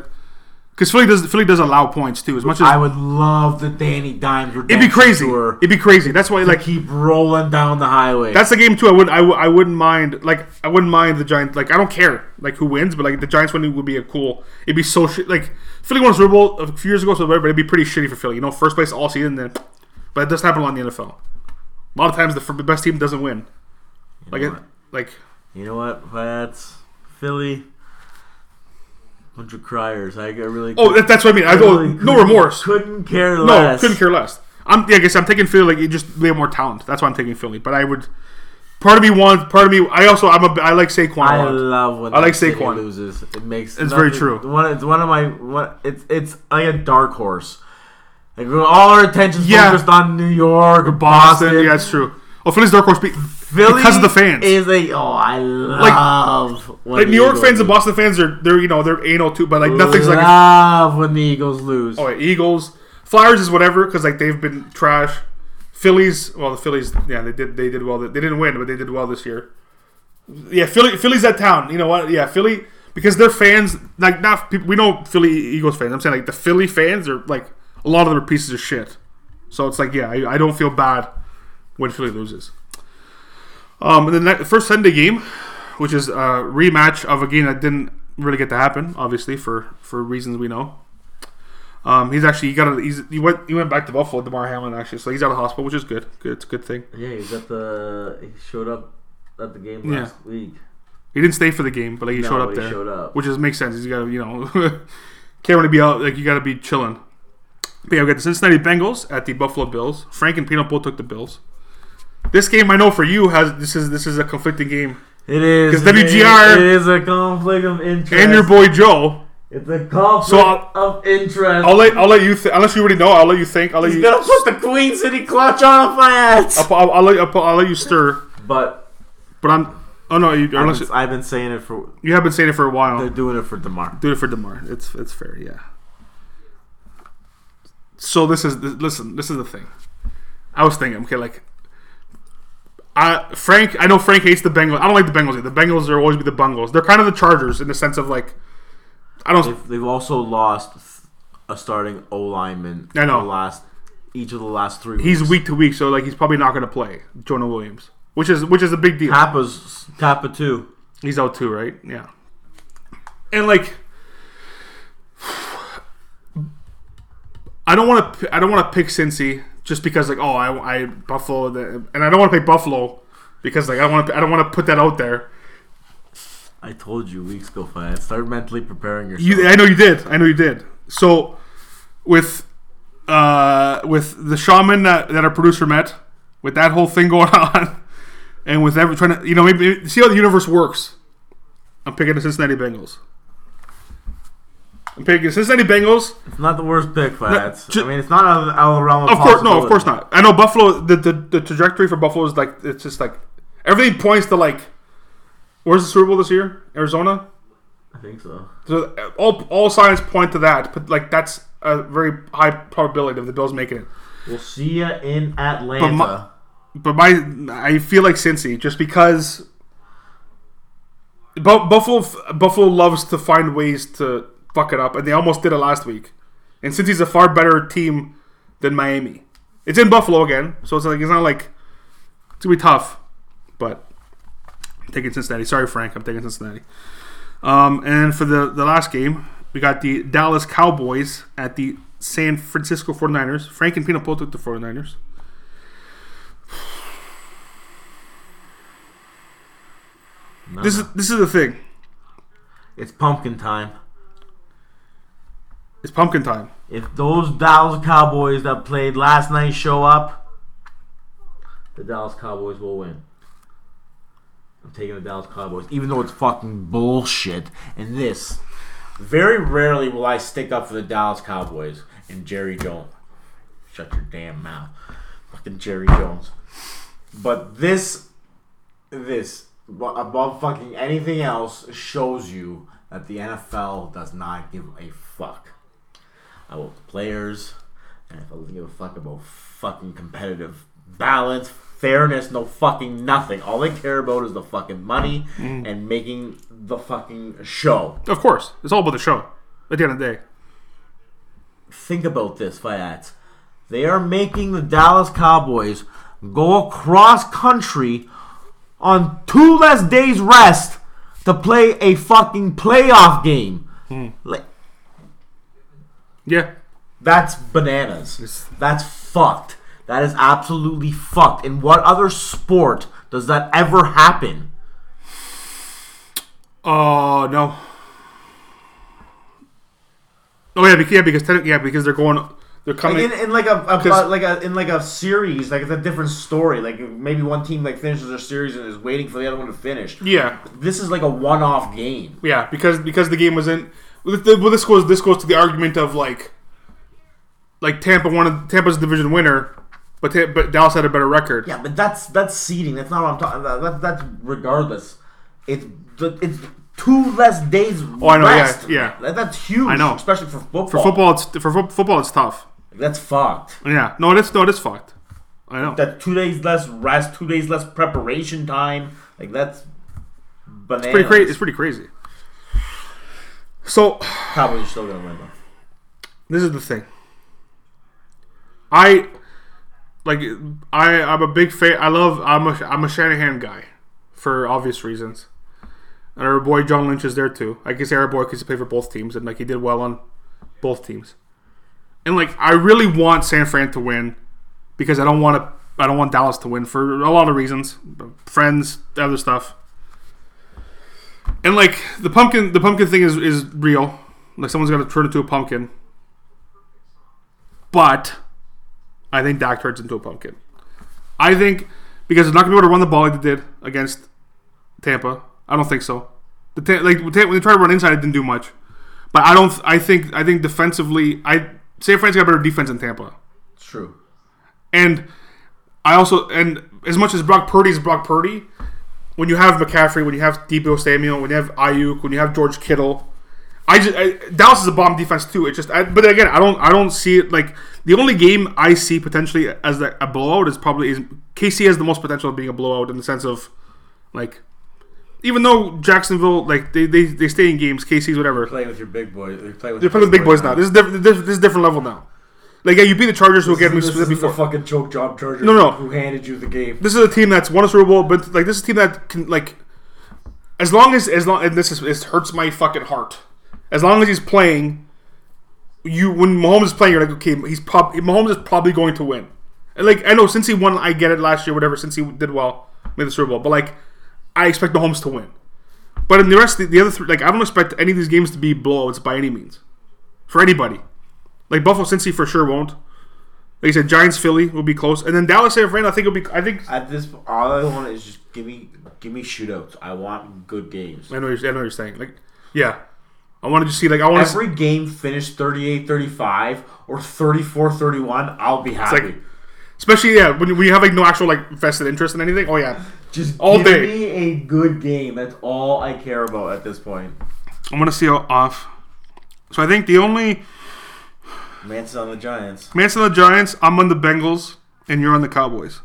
Because Philly does Philly does allow points too. As much as I would love the Danny Dimes it'd be crazy. tour It'd be crazy. That's why like keep rolling down the highway. That's the game too. I would I, w- I wouldn't mind like I wouldn't mind the Giants. Like I don't care like who wins, but like the Giants winning would be a cool. It'd be so shit. Like Philly won Super Bowl a few years ago, so whatever. But it'd be pretty shitty for Philly. You know, first place all season. Then, but it doesn't happen a lot in the NFL. A lot of times the f- best team doesn't win. Like it, like you know what? That's Philly. Bunch of criers. I really. oh that, that's what I mean. I go really no remorse. Couldn't care less. No, couldn't care less. I'm yeah, I guess I'm taking Philly. Like you just they have more talent. That's why I'm taking Philly. But I would. Part of me wants. Part of me. I also I'm a. I like Saquon I love when I like Saquon. loses. It makes It's very true. One, it's one of my one. It's it's like a dark horse. Like all our attention's Yeah. focused on New York Boston. Boston. Yeah, that's true. Oh, Philly's dark horse be- Philly because of the fans. Is a oh I love when like New York Eagles fans and. Boston fans are they're you know they're anal too, but like nothing's like love when the Eagles lose. oh yeah, Eagles, Flyers is whatever because like they've been trash. Phillies, well the Phillies, yeah they did they did well. They didn't win, but they did well this year. Yeah, Philly, Philly's that town. You know what? Yeah, Philly because their fans like not people, we know Philly Eagles fans. I'm saying like the Philly fans are like a lot of them are pieces of shit. So it's like yeah, I, I don't feel bad when Philly loses. Um, and then that first Sunday game, which is a rematch of a game that didn't really get to happen, obviously for for reasons we know. Um, he's actually he got a, he's he went he went back to Buffalo, Damar Hamlin actually, so he's out of hospital, which is good. Good, it's a good thing. Yeah, he's at the. He showed up at the game Yeah. last week. He didn't stay for the game, but like he No, showed up he there, showed up. which is makes sense. He's got to you know can't really be out like you got to be chilling. But yeah, we got the Cincinnati Bengals at the Buffalo Bills. Frank and Pino both took the Bills. This game I know for you has this is this is a conflicting game, It is 'Cause WGR It is a conflict of interest. and your boy Joe. It's a conflict So I'll- of interest. I'll let I'll let you th- unless you already know. I'll let you think. I'll let He's you. gonna put the Queen City clutch on my ass. I'll, I'll, I'll let I'll, I'll let you stir. But But I'm. Oh no, you, I've unless been, I've been saying it for. you have been saying it for a while. They're doing it for Damar. Do it for Damar. It's it's fair, yeah. So this is this, listen. This is the thing. I was thinking, okay, like, I Frank. I know Frank hates the Bengals. I don't like the Bengals. Either. The Bengals are always be the Bungles. They're kind of the Chargers in the sense of like, I don't. They've, they've also lost a starting O lineman. I know. The last each of the last three. He's weeks. week to week, so like he's probably not going to play Jonah Williams, which is which is a big deal. Cappa's Cappa too. He's out too, right? Yeah. And like, I don't want to. I don't want to pick Cincy just because like, oh, I, I Buffalo, the, and I don't want to pick Buffalo because like I want to. I don't want to put that out there. I told you weeks ago, Fine. Start mentally preparing yourself. You, I know you did. I know you did. So, with uh, with the shaman that, that our producer met, with that whole thing going on, and with every trying to, you know, maybe see how the universe works. I'm picking the Cincinnati Bengals. I'm picking Cincinnati Bengals. It's not the worst pick, Fats. ju- I mean, it's not out of, out of the realm of Of course, no, of course not. I know Buffalo. The, the the trajectory for Buffalo is like it's just like everything points to like. Where's the Super Bowl this year? Arizona. I think so. So uh, all all signs point to that, but like that's a very high probability of the Bills making it. We'll see you in Atlanta. my- But my I feel like Cincy just because Buffalo Buffalo loves to find ways to fuck it up, and they almost did it last week. And Cincy's a far better team than Miami. It's in Buffalo again, so it's like it's not like it's gonna be tough. But I'm taking Cincinnati. Sorry, Frank, I'm taking Cincinnati. Um, and for the the last game, we got the Dallas Cowboys at the San Francisco 49ers. Frank and Pino both took the 49ers. No, This is this is the thing. it's pumpkin time. It's pumpkin time. If those Dallas Cowboys that played last night show up, the Dallas Cowboys will win. I'm taking the Dallas Cowboys, even though it's fucking bullshit. And this, very rarely will I stick up for the Dallas Cowboys and Jerry Jones. Shut your damn mouth, fucking Jerry Jones. But this, this above fucking anything else shows you that the NFL does not give a fuck about the players. And if I doesn't give a fuck about fucking competitive balance, fairness, no fucking nothing. All they care about is the fucking money mm. and making the fucking show. Of course, it's all about the show. At the end of the day, Think about this, Fiat. They are making the Dallas Cowboys go across country on two less days rest to play a fucking playoff game. Hmm. Like, yeah. That's bananas. That's fucked. That is absolutely fucked. In what other sport does that ever happen? Oh no. Oh yeah, because, yeah, because yeah, because they're going, they're Like coming. in, in like a, a like a in like a series, like it's a different story. Like maybe one team like finishes their series and is waiting for the other one to finish. yeah, This is like a one-off game. yeah, because because the game was in. Well, this- goes this goes to the argument of like, like Tampa wanted Tampa's division winner, but Ta- but Dallas had a better record. Yeah, but that's that's seeding. That's not what I'm talking. That, that, that's regardless. It's it's two less days. Oh, I know, yeah, rest. yeah. That, that's huge. I know. especially for football. For football, it's for fo- football, it's tough. that's fucked. Yeah, no, it's no, it's fucked. I know. that two days less rest, two days less preparation time. Like that's bananas. pretty crazy. It's pretty crazy. So are still gonna win though. this is the thing. I like I I'm a big fan. I love I'm a I'm a Shanahan guy for obvious reasons. And our boy John Lynch is there too. I guess our boy because he played for both teams and like he did well on both teams. And like I really want San Fran to win because I don't want to. I don't want Dallas to win for a lot of reasons, friends, other stuff. And like the pumpkin, the pumpkin thing is is real. Like someone's gonna turn into a pumpkin. But I think Dak turns into a pumpkin. I think because they're not gonna be able to run the ball like they did against Tampa. I don't think so. The ta- like when they tried to run inside, it didn't do much. But I don't. I think. I think defensively, I San Fran's got better defense than Tampa. It's true. And I also and as much as Brock Purdy is Brock Purdy, when you have McCaffrey, when you have Deebo Samuel, when you have Aiyuk, when you have George Kittle, I just I, Dallas is a bomb defense too. It just I, but again, I don't I don't see it like the only game I see potentially as a, a blowout is probably is KC has the most potential of being a blowout in the sense of like even though Jacksonville like they they, they stay in games, KC's whatever. Playing with your big boys. They're playing with, They're playing with big boys now. This is different. This, this is a different level now. Like yeah, you beat the Chargers who again we this is the before. fucking choke job Chargers. No, no. Who handed you the game? this is a team that's won a Super Bowl, but like this is a team that can like as long as as long and this is this hurts my fucking heart. As long as he's playing, you when Mahomes is playing, you're like, okay, he's probably Mahomes is probably going to win. And like I know Cincy won, I get it last year, whatever. Cincy did well, made the Super Bowl, but like I expect Mahomes to win. But in the rest, of the, the other three, like I don't expect any of these games to be blowouts by any means, for anybody. Like Buffalo, Cincy for sure won't. Like I said, Giants, Philly will be close, and then Dallas, San Fran. I think it'll be. I think At this, all I want is just give me give me shootouts. I want good games. I know. You're, I know what you're saying. Like, yeah, I want to just see. Like, I want to. Every game finished 38-35 or 34-31, I'll be happy. like- Especially yeah, when we have like no actual like vested interest in anything. Oh yeah, just all give day. me a good game. That's all I care about at this point. I'm gonna see how off. So I think the only Manson on the Giants. Manson on the Giants. I'm on the Bengals, and you're on the Cowboys.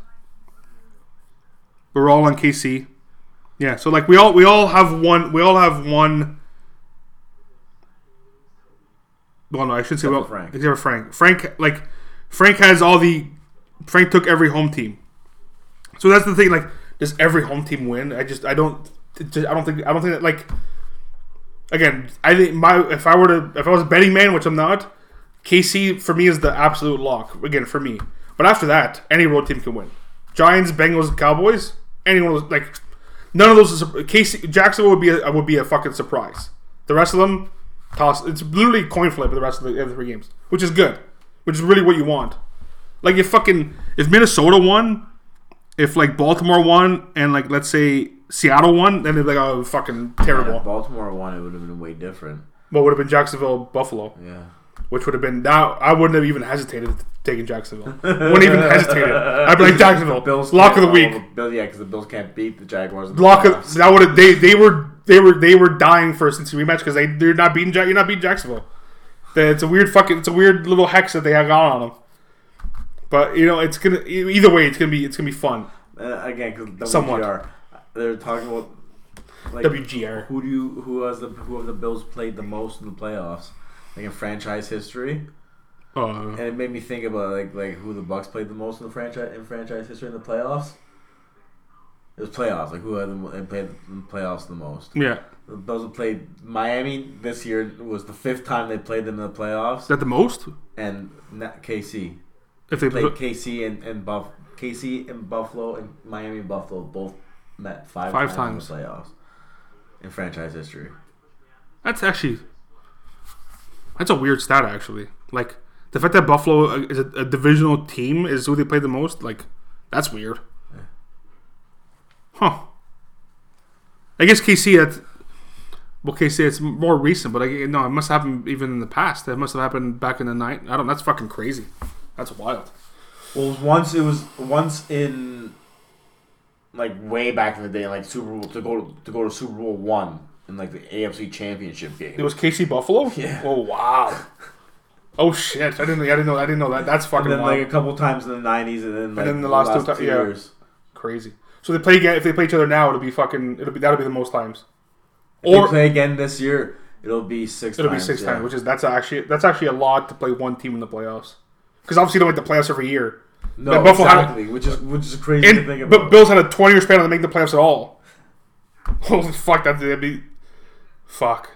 We're all on KC. Yeah, so like we all we all have one. We all have one. Well, no, I shouldn't say well. Frank. Except for Frank. Frank like Frank has all the. Frank took every home team. So that's the thing. Like, does every home team win? I just I don't. just- I don't think I don't think that like. Again, I think my if I were to if I was a betting man, which I'm not, KC for me is the absolute lock. Again, for me. But after that, any road team can win. Giants, Bengals, Cowboys, anyone was like none of those is KC Jacksonville would be a, would be a fucking surprise. The rest of them toss it's literally coin flip the rest of the other three games, which is good. Which is really what you want. Like if fucking if Minnesota won, if like Baltimore won and like let's say Seattle won, then it'd be like oh fucking terrible. If Baltimore won, it would have been way different. But would have been Jacksonville Buffalo Yeah. Which would have been now. I wouldn't have even hesitated taking Jacksonville. wouldn't even hesitated. I'd be like Jacksonville, Bills lock of the week. the Bill, yeah, because the Bills can't beat the Jaguars. the Lock of that would have they they were they were they were dying for a Cincy rematch because they they're not beating. You're not beating Jacksonville. It's a weird fucking it's a weird little hex that they have got on them. But you know it's gonna either way it's gonna be it's gonna be fun. Uh, again, because WGR, they're talking about like WGR. who do you who has the who have the Bills played the most in the playoffs, like in franchise history, Uh, and it made me think about like like who the Bucs played the most in the franchise in franchise history in the playoffs. It was playoffs, like who had the, they played in the playoffs the most. yeah, have played Miami this year was the fifth time they played them in the is playoffs, that the most? and KC If they played put, KC and, and Buff KC and Buffalo and Miami and Buffalo both met five, Five times, times. in the playoffs in franchise history. that's actually that's a weird stat actually. Like the fact that Buffalo uh, is a, a divisional team is who they play the most. Like that's weird. Huh. I guess KC that. Well, KC it's more recent, but I no, it must have happened even in the past. That must have happened back in the night. I don't. That's fucking crazy. That's wild. Well, once it was once in like way back in the day, like Super Bowl to go to go to Super Bowl one in like the AFC Championship game. It was KC Buffalo. Yeah. Oh wow. Oh shit! I didn't. I didn't know. I didn't know that. That's fucking and then wild. like a couple times in the nineties, and then like then the last two ti- yeah. years. crazy. So they play again. If they play each other now, it'll be fucking. It'll be that'll be the most times. If they Or play again this year, it'll be 6 it'll times. be six yeah. times, which is that's actually that's actually a lot to play one team in the playoffs. Because obviously you don't make the playoffs every year. no But Buffalo had- which is which is crazy to think about. but Bills had a twenty year span on to make the playoffs at all. Holy fuck! That would be fuck.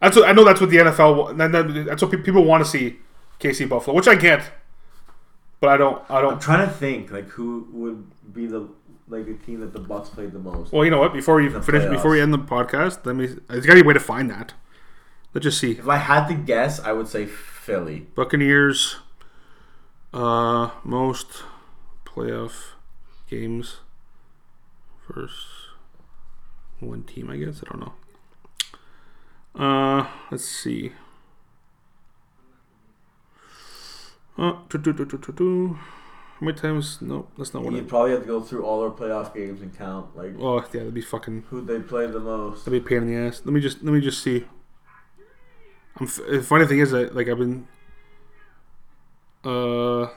That's what I know. That's what the NFL. wa- that- that- That's what people want to see. KC Buffalo, which I get, but I don't. I don't. I'm trying to think like who would be the like the team that the Bucs played the most. Well, you know what? Before we finish, playoffs. before we end the podcast, let me. There's got to be a way to find that. Let's just see. If I had to guess, I would say Philly. Buccaneers, uh, most playoff games First one team. I guess I don't know. Uh, let's see. Uh. How many times? No, that's not what You'd probably have to go through all their playoff games and count like Oh yeah, that'd be fucking. who they played the most. That'd be a pain in the ass. Let me just let me just see. I'm f- the funny thing is that like I've been. Uh,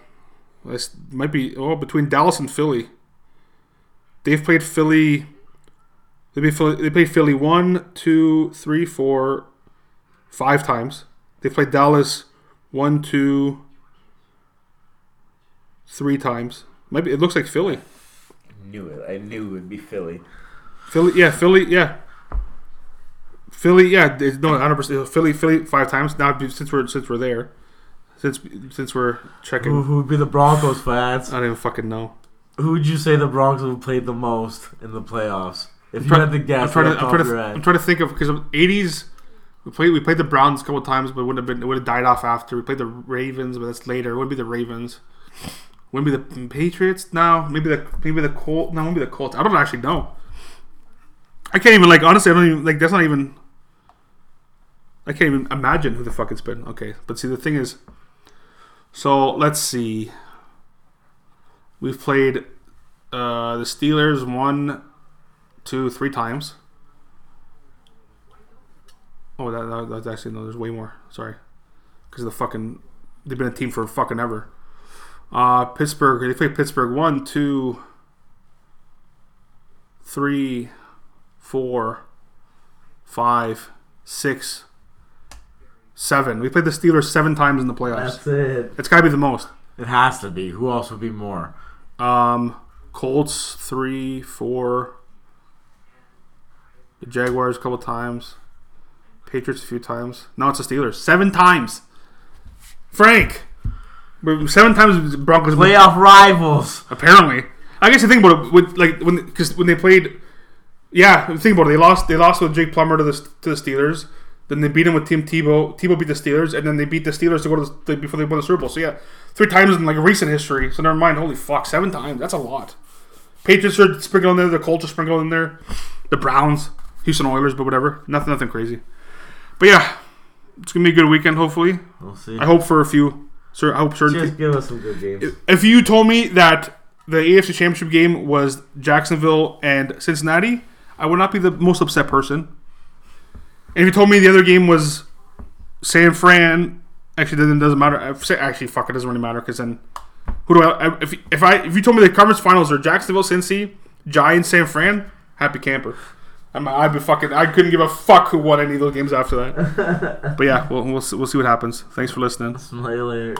this might be oh between Dallas and Philly. They've played Philly. They played Philly. They played Philly one, two, three, four, five times. They played Dallas one, two, three times. Maybe it looks like Philly. I Knew it. I knew it would be Philly. Philly, yeah, Philly, yeah. Philly, yeah, it's- no, hundred percent. Philly, Philly, five times now. Since we're since we're there, since since we're checking, Who, who would be the Broncos fans? I don't even fucking know. Who would you say the Broncos have played the most in the playoffs? If you try- had to guess, I'm trying to, I'm trying to. I'm trying to think of because '80s. We played we played the Browns a couple times, but it wouldn't have been it would have died off after. We played the Ravens, but that's later. It would be the Ravens. Wouldn't be the Patriots. now. maybe the maybe the Colt. No, maybe the Colts. I don't actually know. I can't even like honestly. I don't even like. That's not even. I can't even imagine who the fuck it's been. Okay, but see the thing is. So let's see. We've played uh, the Steelers one, two, three times. Oh, that, that that's actually no. There's way more. Sorry, because the fucking they've been a team for fucking ever. Uh, Pittsburgh. They played Pittsburgh one, two, three, four, five, six, seven. We played the Steelers seven times in the playoffs. That's it. It's got to be the most. It has to be. Who else would be more? Um, Colts three, four. The Jaguars a couple times. Patriots a few times. Now it's the Steelers seven times. Frank, seven times Broncos. Playoff rivals. Apparently, I guess the thing about it with like when because when they played, yeah, think about it. They lost. They lost with Jake Plummer to the to the Steelers. Then they beat him with Tim Tebow. Tebow beat the Steelers, and then they beat the Steelers to go to the, before they won the Super Bowl. So yeah, three times in like recent history. So never mind. Holy fuck, seven times. That's a lot. Patriots are sprinkled in there. The Colts are sprinkled in there. The Browns, Houston Oilers, but whatever. Nothing, nothing crazy. But yeah, it's gonna be a good weekend. Hopefully, We'll see. I hope for a few. Sir, I hope certain. Just give us some good games. If you told me that the AFC Championship game was Jacksonville and Cincinnati, I would not be the most upset person. And if you told me the other game was San Fran, actually, then it doesn't matter. Actually, fuck, it doesn't really matter because then who do I? I- If if I if you told me the conference finals are Jacksonville, Cincy, Giants, San Fran, happy camper. I'm, I'd be fucking. I couldn't give a fuck who won any of those games after that. but yeah, we'll, we'll see- we'll see what happens. Thanks for listening. Later.